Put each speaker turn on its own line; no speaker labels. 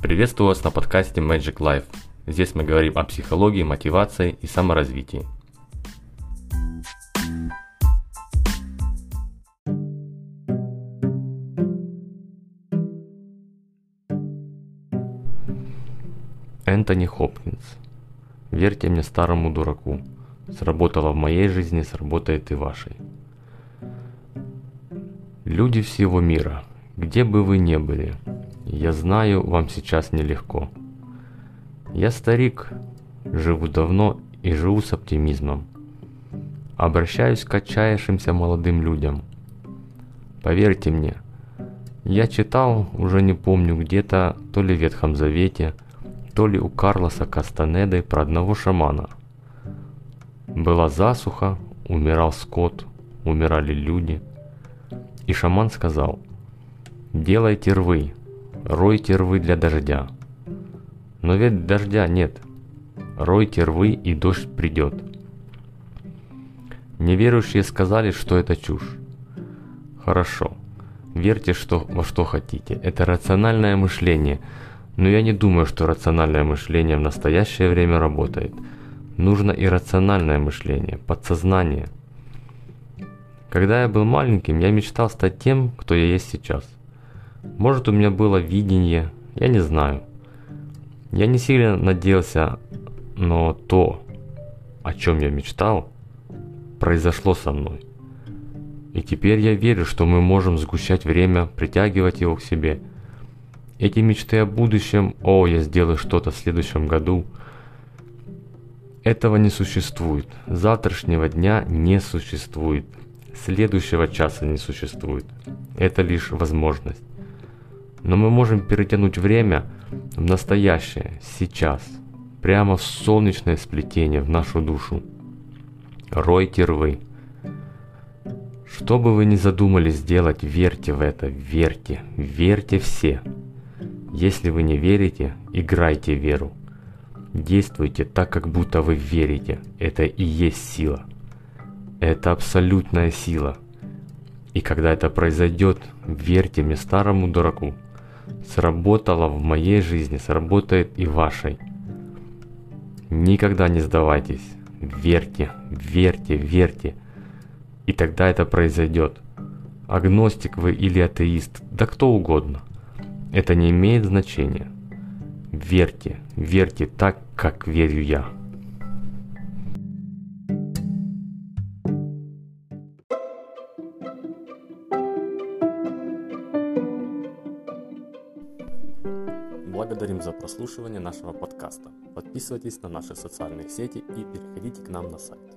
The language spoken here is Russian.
Приветствую вас на подкасте Magic Life. Здесь мы говорим о психологии, мотивации и саморазвитии. Энтони Хопкинс. Верьте мне, старому дураку. Сработало в моей жизни, сработает и вашей. Люди всего мира, где бы вы ни были, я знаю, вам сейчас нелегко. Я старик, живу давно и живу с оптимизмом. Обращаюсь к отчаявшимся молодым людям. Поверьте мне, я читал, уже не помню где-то, то ли в Ветхом Завете, то ли у Карлоса Кастанеды про одного шамана. Была засуха, умирал скот, умирали люди. И шаман сказал, делайте рвы, Ройте рвы для дождя. Но ведь дождя нет. Ройте рвы и дождь придет. Неверующие сказали, что это чушь. Хорошо. Верьте что, во что хотите. Это рациональное мышление. Но я не думаю, что рациональное мышление в настоящее время работает. Нужно иррациональное мышление, подсознание. Когда я был маленьким, я мечтал стать тем, кто я есть сейчас. Может у меня было видение, я не знаю. Я не сильно надеялся, но то, о чем я мечтал, произошло со мной. И теперь я верю, что мы можем сгущать время, притягивать его к себе. Эти мечты о будущем, о, я сделаю что-то в следующем году, этого не существует. Завтрашнего дня не существует. Следующего часа не существует. Это лишь возможность. Но мы можем перетянуть время в настоящее, сейчас, прямо в солнечное сплетение, в нашу душу. Ройте рвы. Что бы вы ни задумали сделать, верьте в это, верьте, верьте все. Если вы не верите, играйте веру. Действуйте так, как будто вы верите. Это и есть сила. Это абсолютная сила. И когда это произойдет, верьте мне, старому дураку, сработало в моей жизни, сработает и вашей. Никогда не сдавайтесь. Верьте, верьте, верьте. И тогда это произойдет. Агностик вы или атеист, да кто угодно. Это не имеет значения. Верьте, верьте так, как верю я. Благодарим за прослушивание нашего подкаста. Подписывайтесь на наши социальные сети и переходите к нам на сайт.